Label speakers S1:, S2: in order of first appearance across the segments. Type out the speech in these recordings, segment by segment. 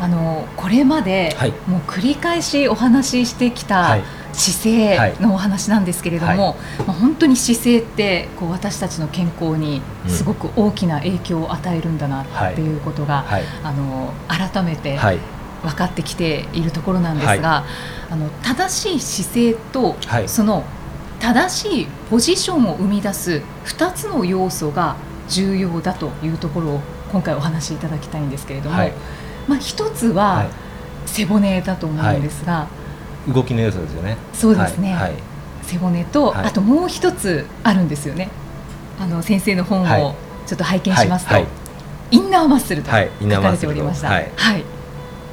S1: あのこれまで、はい、もう繰り返しお話ししてきた、姿勢のお話なんですけれども、まあ、本当に姿勢ってこう私たちの健康にすごく大きな影響を与えるんだなってい。うことが、あの改めて分かってきているところなんですが、あの正しい姿勢と、その正しいポジションを生み出す2つの要素が重要だというところを今回お話しいただきたいんですけれども、はい、まあ、一つは背骨だと思うんですが、は
S2: い、動きの要素ですよね。
S1: そうですね、はい、背骨と、あともう一つあるんですよね。あの先生の本をちょっと拝見しますと、インナーマッスルと書かれておりました、はい。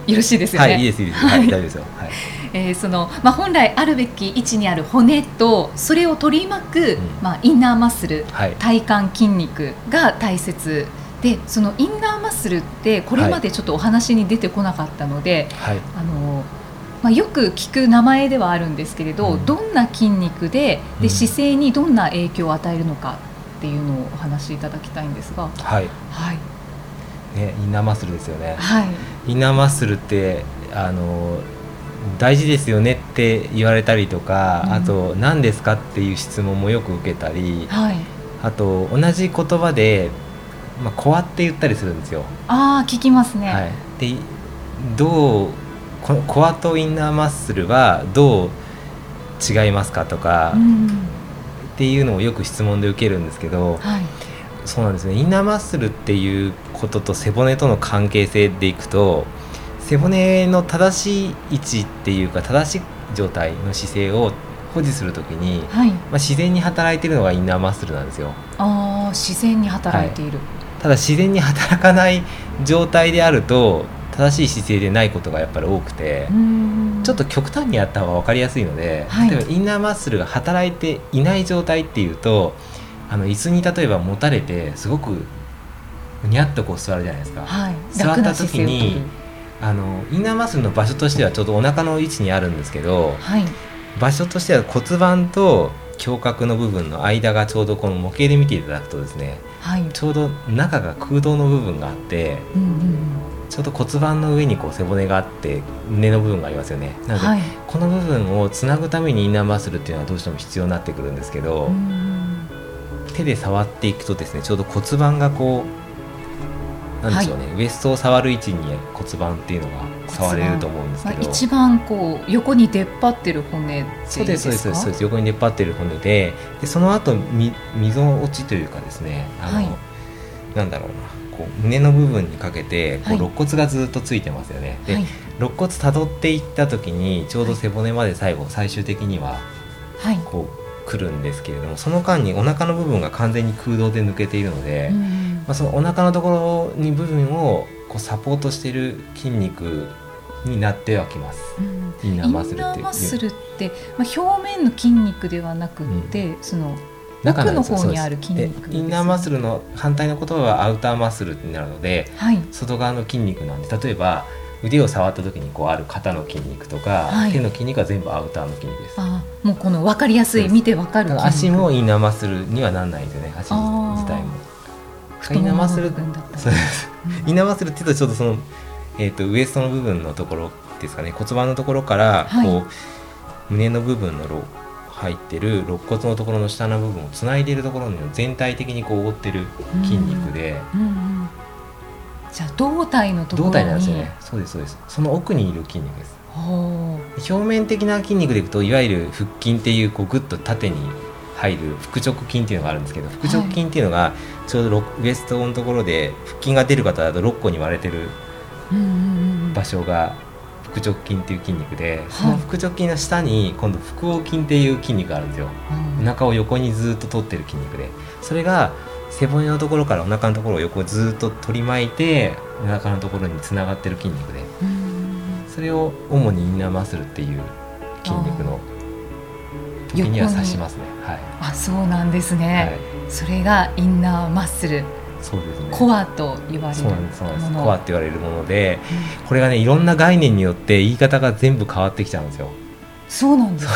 S1: よろしいですよね。
S2: い。いですいいです。はい、大丈夫ですよ。はい。
S1: えー、そのまあ本来あるべき位置にある骨とそれを取り巻く、うん、まあインナーマッスル、はい、体幹筋肉が大切でそのインナーマッスルってこれまでちょっとお話に出てこなかったので、はい、あのまあ、よく聞く名前ではあるんですけれど、うん、どんな筋肉でで姿勢にどんな影響を与えるのかっていうのをお話しいただきたいんですが。
S2: はい、はい。ね、インナーマッスルですよね、はい、インナーマッスルってあの大事ですよねって言われたりとか、うん、あと何ですかっていう質問もよく受けたり、はい、あと同じ言葉でまあ、コアって言ったりするんですよ。
S1: ああ聞きますね。はい、
S2: でどうこのコアとインナーマッスルはどう違いますかとか、うん、っていうのをよく質問で受けるんですけど、はい、そうなんですね。インナーマッスルっていうことと背骨との関係性でいくと背骨の正しい位置っていうか正しい状態の姿勢を保持するときに、はい、まあ、自然に働いているのがインナーマッスルなんですよ。
S1: あ自然に働いている、はい
S2: ただ自然に働かない状態であると正しい姿勢でないことがやっぱり多くてちょっと極端にやった方が分かりやすいので、はい、例えばインナーマッスルが働いていない状態っていうとあの椅子に例えば持たれてすごくにゃっとこう座るじゃないですか。はい、座った時にあのインナーマッスルの場所としてはちょうどお腹の位置にあるんですけど、はい、場所としては骨盤と胸郭の部分の間がちょうどこの模型で見ていただくとですね、はい、ちょうど中が空洞の部分があって、うんうん、ちょうど骨盤の上にこう背骨があって胸の部分がありますよね。なので、はい、この部分をつなぐためにインナーマッスルっていうのはどうしても必要になってくるんですけど、手で触っていくとですねちょうど骨盤がこうなんでしょうね、はい、ウエストを触る位置に骨盤っていうのが触れると思うんですけど、
S1: まあ、一番こう横に出っ張ってる骨
S2: そうですそうですそうです。横に出っ張ってる骨ででその後みみぞ落ちというかですねあの、はい、なんだろうな。こう胸の部分にかけてこう肋骨がずっとついてますよね、はい、で肋骨たどっていった時にちょうど背骨まで最後最終的にはこう、くるんですけれどもその間にお腹の部分が完全に空洞で抜けているので、うん、まあ、そのお腹のところに部分をこうサポートしている筋肉になってはきます。うん、インナーマッスルって
S1: マッスルって、まあ、表面の筋肉ではなくて、うん、その奥の方にある筋肉、
S2: ね、インナーマッスルの反対の言葉はアウターマッスルになるので、はい、外側の筋肉なんで例えば腕を触った時にこうある肩の筋肉とか、はい、手の筋肉は全部アウターの筋肉です。
S1: あもうこの分かりやすい見て分かる
S2: 足もインナーマッスルにはなんないんですよね。足自体も。インナーマッスルそうです。インナーマッスルっていうとちょっとその、えーと、ウエストの部分のところですかね骨盤のところからこう、はい、胸の部分の入ってる肋骨のところの下の部分をつないでいるところに全体的にこう覆ってる筋肉で。うんうんうん。
S1: じゃあ胴体のところに胴体なんですよね。
S2: そうですそうです。その奥にいる筋肉です。表面的な筋肉でいくといわゆる腹筋っていうこうグッと縦に入る腹直筋っていうのがあるんですけど腹直筋っていうのがちょうどウエストのところで腹筋が出る方だと6個に割れてる場所が腹直筋っていう筋肉で、その腹直筋の下に今度腹横筋っていう筋肉があるんですよ、お腹を横にずっと取ってる筋肉で。それが背骨のところからお腹のところを横ずっと取り巻いてお腹のところにつながってる筋肉で。それを主にインナーマッスルっていう筋肉の時には指しますね。はい、
S1: あそうなんですね、はい、それがインナーマッスル。
S2: そうですね、
S1: コアと言われるも
S2: の。コアって言われるもので、うん、これがねいろんな概念によって言い方が全部変わってきちゃうんですよ。
S1: そうなんですか？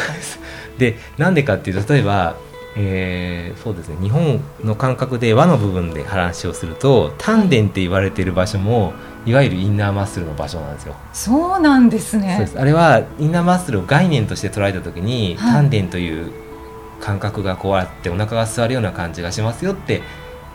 S2: でなんでかっていうと例えばえー、そうですね。日本の感覚で和の部分で話をすると丹田って言われている場所もいわゆるインナーマッスルの場所なんですよ。
S1: そうなんですね。
S2: あれはインナーマッスルを概念として捉えた時に、はい、丹田という感覚がこうあってお腹が座るような感じがしますよって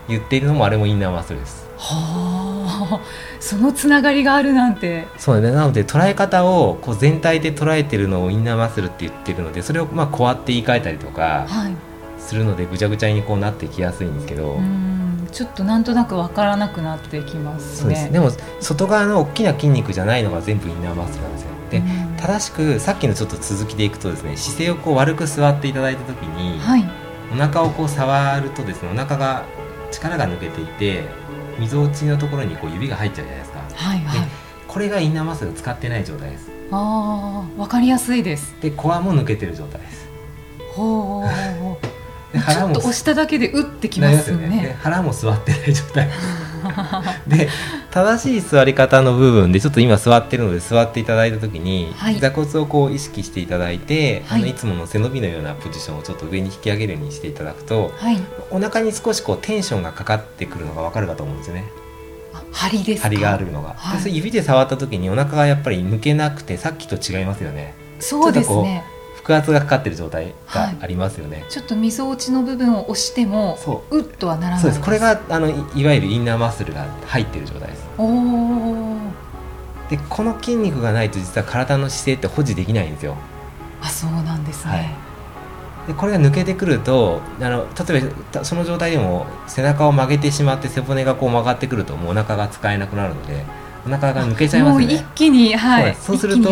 S2: 言っているのもあれもインナーマッスルです。
S1: はあそのつながりがあるなんて。
S2: そうね。なので捉え方をこう全体で捉えてるのをインナーマッスルって言ってるのでそれをまあこうやって言い換えたりとかするのでぐちゃぐちゃにこうなってきやすいんですけど、
S1: ちょっとなんとなく分からなくなってきます
S2: ね。でも外側の大きな筋肉じゃないのが全部インナーマッスルなんですよ。で、正しくさっきのちょっと続きでいくとですね姿勢をこう悪く座っていただいた時に、はい、お腹をこう触るとですねお腹が力が抜けていてみぞおちのところにこう指が入っちゃうじゃないですか、はいはい、でこれがインナーマッスルを使ってない状態です。
S1: ああ分かりやすいです。
S2: でコアも抜けてる状態です。
S1: ほうちょっと押しただけでうってきますよね、ね、
S2: 腹も座ってない状態。で正しい座り方の部分でちょっと今座ってるので座っていただいた時に、はい、座骨をこう意識していただいて、はい、あのいつもの背伸びのようなポジションをちょっと上に引き上げるようにしていただくと、はい、お腹に少しこうテンションがかかってくるのが分かるかと思うんですよね。
S1: 張りです
S2: 張りがあるのが、はい、指で触った時にお腹がやっぱり抜けなくてさっきと違いますよね。
S1: そうですね
S2: 腹圧がかかってる状態がありますよね、はい、
S1: ちょっとみそ落ちの部分を押してもう。っとはならない。
S2: そうです。これがあのいわゆるインナーマッスルが入ってる状態です。おでこの筋肉がないと実は体の姿勢って保持できないんですよ。
S1: あそうなんですね、はい。
S2: でこれが抜けてくるとあの例えばその状態でも背中を曲げてしまって背骨がこう曲がってくるともうお腹が使えなくなるのでお腹が抜けちゃいますね。
S1: もう一気にはい。
S2: そうす。ると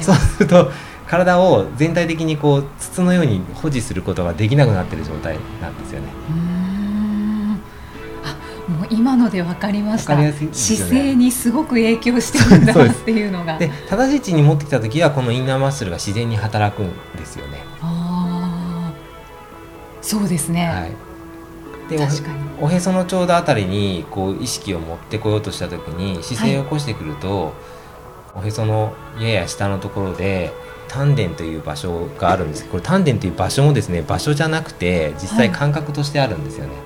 S2: そうすると体を全体的にこう筒のように保持することができなくなっている状態なんですよね。
S1: あもう今ので分かりました、ね、姿勢にすごく影響してるんだ っていうのが。
S2: で正しい位置に持ってきた時はこのインナーマッスルが自然に働くんですよね。あ
S1: あそうですね、はい、で
S2: おへそのちょうどあたりにこう意識を持ってこようとした時に姿勢を起こしてくると、はい、おへそのやや下のところで丹田という場所があるんです。これ丹田という場所もですね場所じゃなくて実際感覚としてあるんですよね、は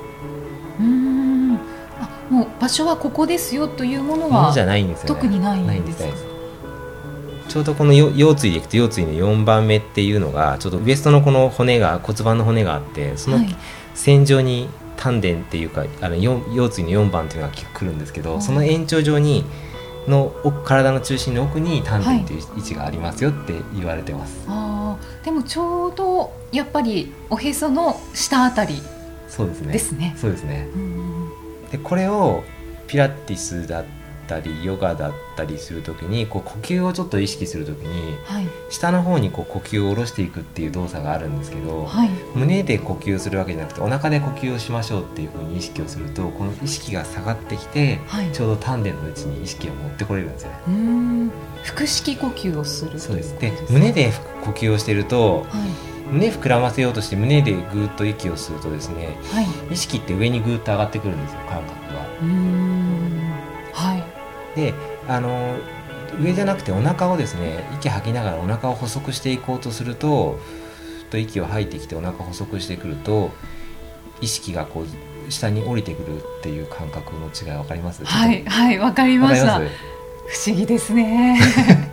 S2: い、
S1: うん。あもう場所はここですよというものは
S2: じゃないんですよ、
S1: ね、特にないんです
S2: ちょうどこの腰椎でいくと腰椎の4番目っていうのがちょっとウエストのこの骨が骨盤の骨があってその線上に丹田っていうかあの腰椎の4番っていうのが来るんですけど、その延長上にの体の中心の奥に丹田という位置がありますよって言われてます、
S1: はい、あでもちょうどやっぱりおへその下あたり
S2: そうですね。
S1: ですね。
S2: そうですね。でこれをピラティスだったりヨガだったりする時にこう呼吸をちょっと意識する時に、はい、下の方にこう呼吸を下ろしていくっていう動作があるんですけど、はい、胸で呼吸するわけじゃなくてお腹で呼吸をしましょうっていうふうに意識をするとこの意識が下がってきて、はい、ちょうど丹田の位置に意識を持ってこれるんですよね。
S1: 腹式呼吸をする
S2: そうです。で胸で呼吸をしてると、胸膨らませようとして胸でぐーっと息をするとですね、はい、意識って上にぐーっと上がってくるんですよ感覚が。はい、であの上じゃなくてお腹をですね息吐きながらお腹を細くしていこうとするとと息を吐いてきてお腹細くしてくると意識がこう下に降りてくるっていう感覚の違い分かります？
S1: はいはい分かりました。不思議ですね。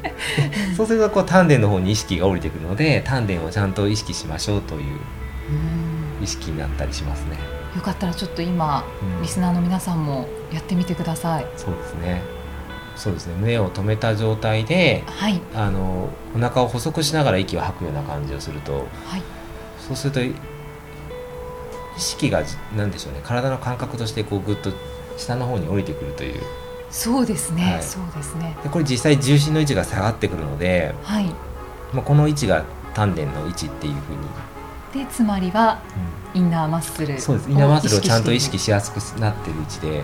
S2: そうするとこう丹田の方に意識が降りてくるので丹田をちゃんと意識しましょうという意識になったりしますね。
S1: よかったらちょっと今、うん、リスナーの皆さんもやってみてください。
S2: そうですねそうですね。胸を止めた状態で、はい、あのお腹を細くしながら息を吐くような感じをすると、はい、そうすると意識が何でしょうね。体の感覚としてこうぐっと下の方に降りてくるという。
S1: そうですね、はい、そうですね。
S2: でこれ実際重心の位置が下がってくるので、はい、まあ、この位置が丹田の位置っていうふう
S1: に。でつまりは、インナーマッスル
S2: そうです。インナーマッスルをちゃんと意識しやすくなってる位置で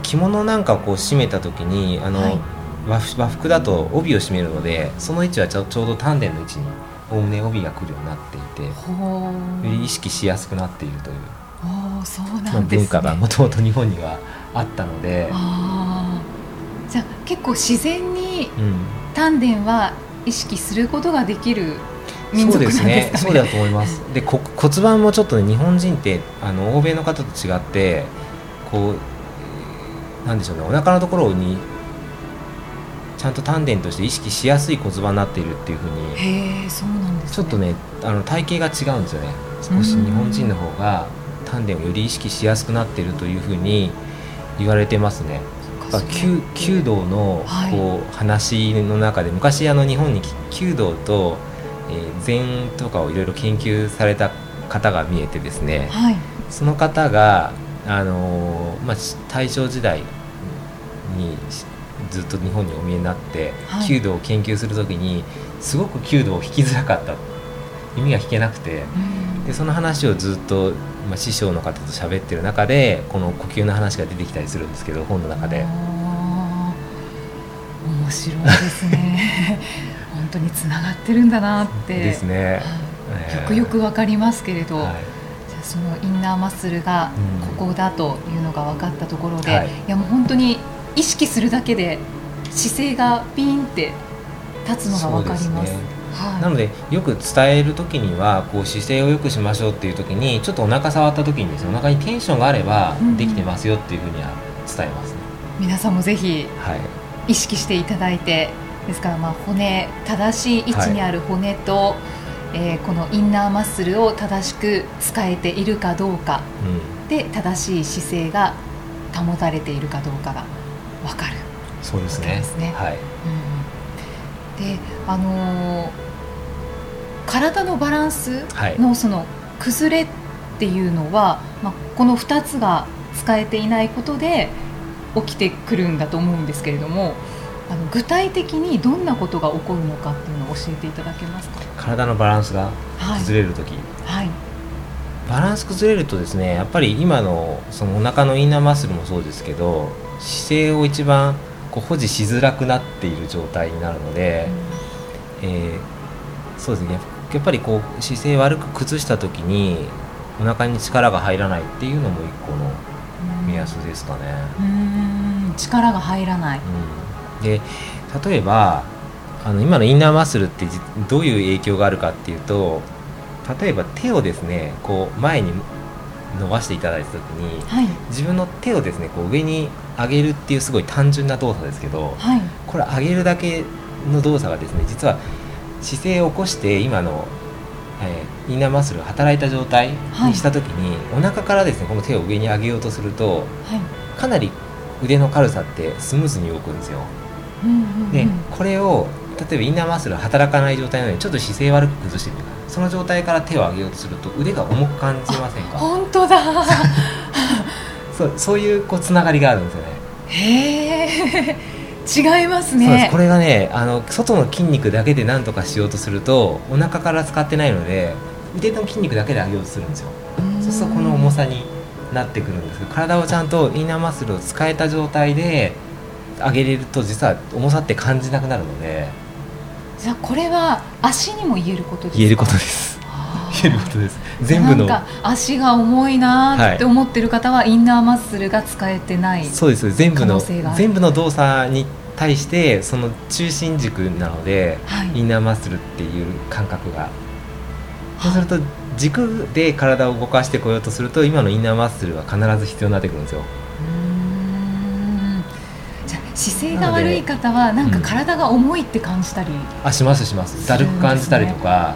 S2: 着物なんかをこう締めた時にあの、はい、和服だと帯を締めるのでその位置はちょちょうど丹田の位置におおむね帯が来るようになっていてより意識しやすくなっているという。
S1: そうなん、
S2: ね、文化がもともと日本にはあったので。
S1: じゃあ結構自然に丹田は意識することができる民族なんですかね、
S2: ね、そうだと思います。で骨盤もちょっとね日本人ってあの欧米の方と違ってこうなんでしょうね。お腹のところにちゃんと丹田として意識しやすい骨盤になっているっていうふうに
S1: へそうなんです、ね、
S2: ちょっとねあの体型が違うんですよね。少し日本人の方が丹田をより意識しやすくなっているというふうに言われてますね。弓道のこう話の中で昔あの日本に弓道と、えー、禅とかをいろいろ研究された方が見えてですね、はい、その方が、あのー、まあ、大正時代にずっと日本にお見えになって、はい、弓道を研究する時にすごく弓道を弾きづらかった。弓が弾けなくて、でその話をずっと、まあ、師匠の方と喋ってる中でこの呼吸の話が出てきたりするんですけど本の中で。
S1: 面白いですね。本当につながってるんだなって。
S2: ですね、
S1: よくよくわかりますけれど、はい、そのインナーマッスルがここだというのが分かったところで、うんはい、いやもう本当に意識するだけで姿勢がピンって立つのが分かります。
S2: はい、なのでよく伝える時にはこう姿勢を良くしましょうっていう時にちょっとお腹触った時にですねお腹にテンションがあればできてますよっていうふうには伝えます。ね。
S1: うん、皆さんもぜひ意識していただいて、ですからまあ骨正しい位置にある骨と、はい、えー、このインナーマッスルを正しく使えているかどうか、うん、で正しい姿勢が保たれているかどうかが分かる。
S2: そうですね。ですね。はい、
S1: うん、であのー、体のバランスのその崩れっていうのは、まあ、この2つが使えていないことで起きてくるんだと思うんですけれどもあの具体的にどんなことが起こるのかっていうのを教えていただけますか？
S2: 体のバランスが崩れる時、はい、はい、バランス崩れるとですねやっぱり今のそのお腹のインナーマッスルもそうですけど姿勢を一番こう保持しづらくなっている状態になるので、うん、えー、そうですね。やっぱりこう姿勢悪く崩した時にお腹に力が入らないっていうのも一個の目安ですかね。
S1: うん。力が入らない、
S2: うん、で例えばあの今のインナーマッスルってどういう影響があるかっていうと例えば手をですねこう前に伸ばしていただいた時に、はい、自分の手をですねこう上に上げるっていうすごい単純な動作ですけど、はい、これ上げるだけの動作がですね実は姿勢を起こして今のえー、インナーマッスルが働いた状態にした時に、はい、お腹からですねこの手を上に上げようとすると、はい、かなり腕の軽さってスムーズに動くんですよ。でこれを例えばインナーマッスルが働かない状態なのにちょっと姿勢悪く崩してみるその状態から手を上げようとすると腕が重く感じませんか？
S1: 本当だ。
S2: そうそういうこうつながりがあるんですよね。
S1: へえ違いますね。
S2: これがねあの外の筋肉だけで何とかしようとするとお腹から使ってないので腕の筋肉だけで上げようとするんですよ。そうするとこの重さになってくるんです。けど体をちゃんとインナーマッスルを使えた状態で上げれると実は重さって感じなくなるので。
S1: じゃあこれは足にも言えることですか？
S2: 言えることです。言えることです。全部の。
S1: 足が重いなって思ってる方はインナーマッスルが使えてない
S2: そうです。全部の全部の動作に対してその中心軸なので、はい、インナーマッスルっていう感覚が。そうすると軸で体を動かしてこようとすると今のインナーマッスルは必ず必要になってくるんですよ。
S1: 姿勢が悪い方はなんか体が重いって感じたり、うん、
S2: あしますします。だるく感じたりとか、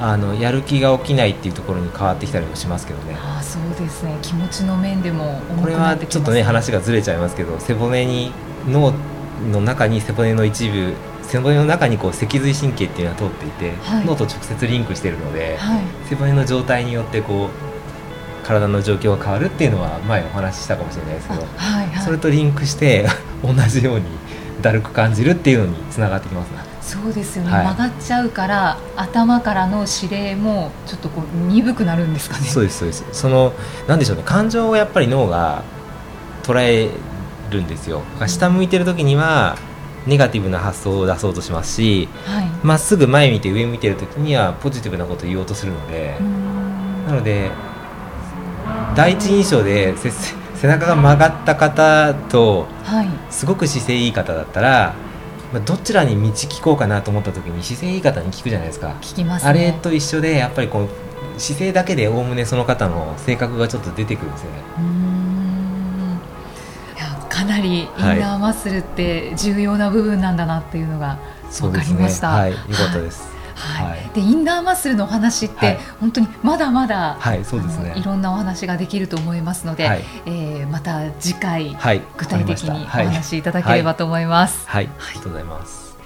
S2: あのやる気が起きないっていうところに変わってきたりもしますけどね。
S1: あそうですね。気持ちの面でも、
S2: これはちょっとね話がずれちゃいますけど背骨に脳の中に背骨の一部背骨の中にこう脊髄神経っていうのは通っていて、はい、脳と直接リンクしているので、はい、背骨の状態によってこう体の状況が変わるっていうのは前お話ししたかもしれないですけど、はいはい、それとリンクして 同じようにだるく感じるっていうのにつながってきますね。
S1: そうですよね、はい、曲がっちゃうから頭からの指令もちょっとこう鈍くなるんですかね。
S2: そうですそうです。そのなんでしょうね。感情をやっぱり脳が捉えるんですよ。下向いてる時にはネガティブな発想を出そうとしますしま、はい、っすぐ前見て上見てる時にはポジティブなことを言おうとするのでなので第一印象で背中が曲がった方と、すごく姿勢いい方だったら、まあ、どちらに道聞こうかなと思った時に姿勢いい方に聞くじゃないですか
S1: 聞きます、
S2: ね、あれと一緒でやっぱりこう姿勢だけでおおむねその方の性格がちょっと出てくるんですよね。
S1: かなりインナーマッスルって重要な部分なんだなっていうのが分かりました。
S2: はい、よかったです。
S1: はい、でインナーマッスルのお話って、はい、本当にまだまだ、
S2: はい、そうですね。
S1: いろんなお話ができると思いますので、はい、えー、また次回、はい、具体的にお話しいただければと思います。
S2: はい、ありがとうございます。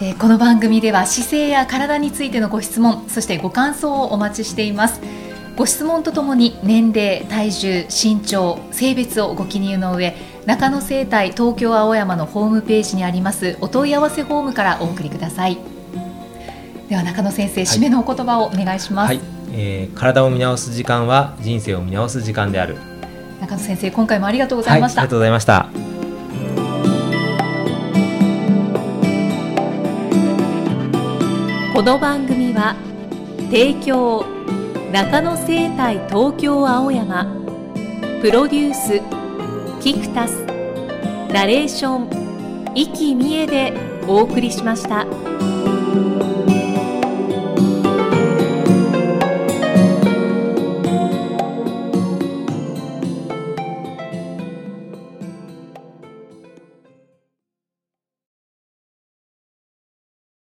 S1: えー、この番組では姿勢や体についてのご質問そしてご感想をお待ちしています。ご質問とともに年齢体重身長性別をご記入の上中野生態東京青山のホームページにありますお問い合わせフォームからお送りくださいでは中野先生、締めのお言葉をお願いします、はい、
S2: えー、体を見直す時間は人生を見直す時間である。
S1: 中野先生今回もありがとうございました、
S2: はい、ありがとうございました。
S1: この番組は提供中野生態東京青山プロデュースキクタスナレーション生きみえでお送りしました。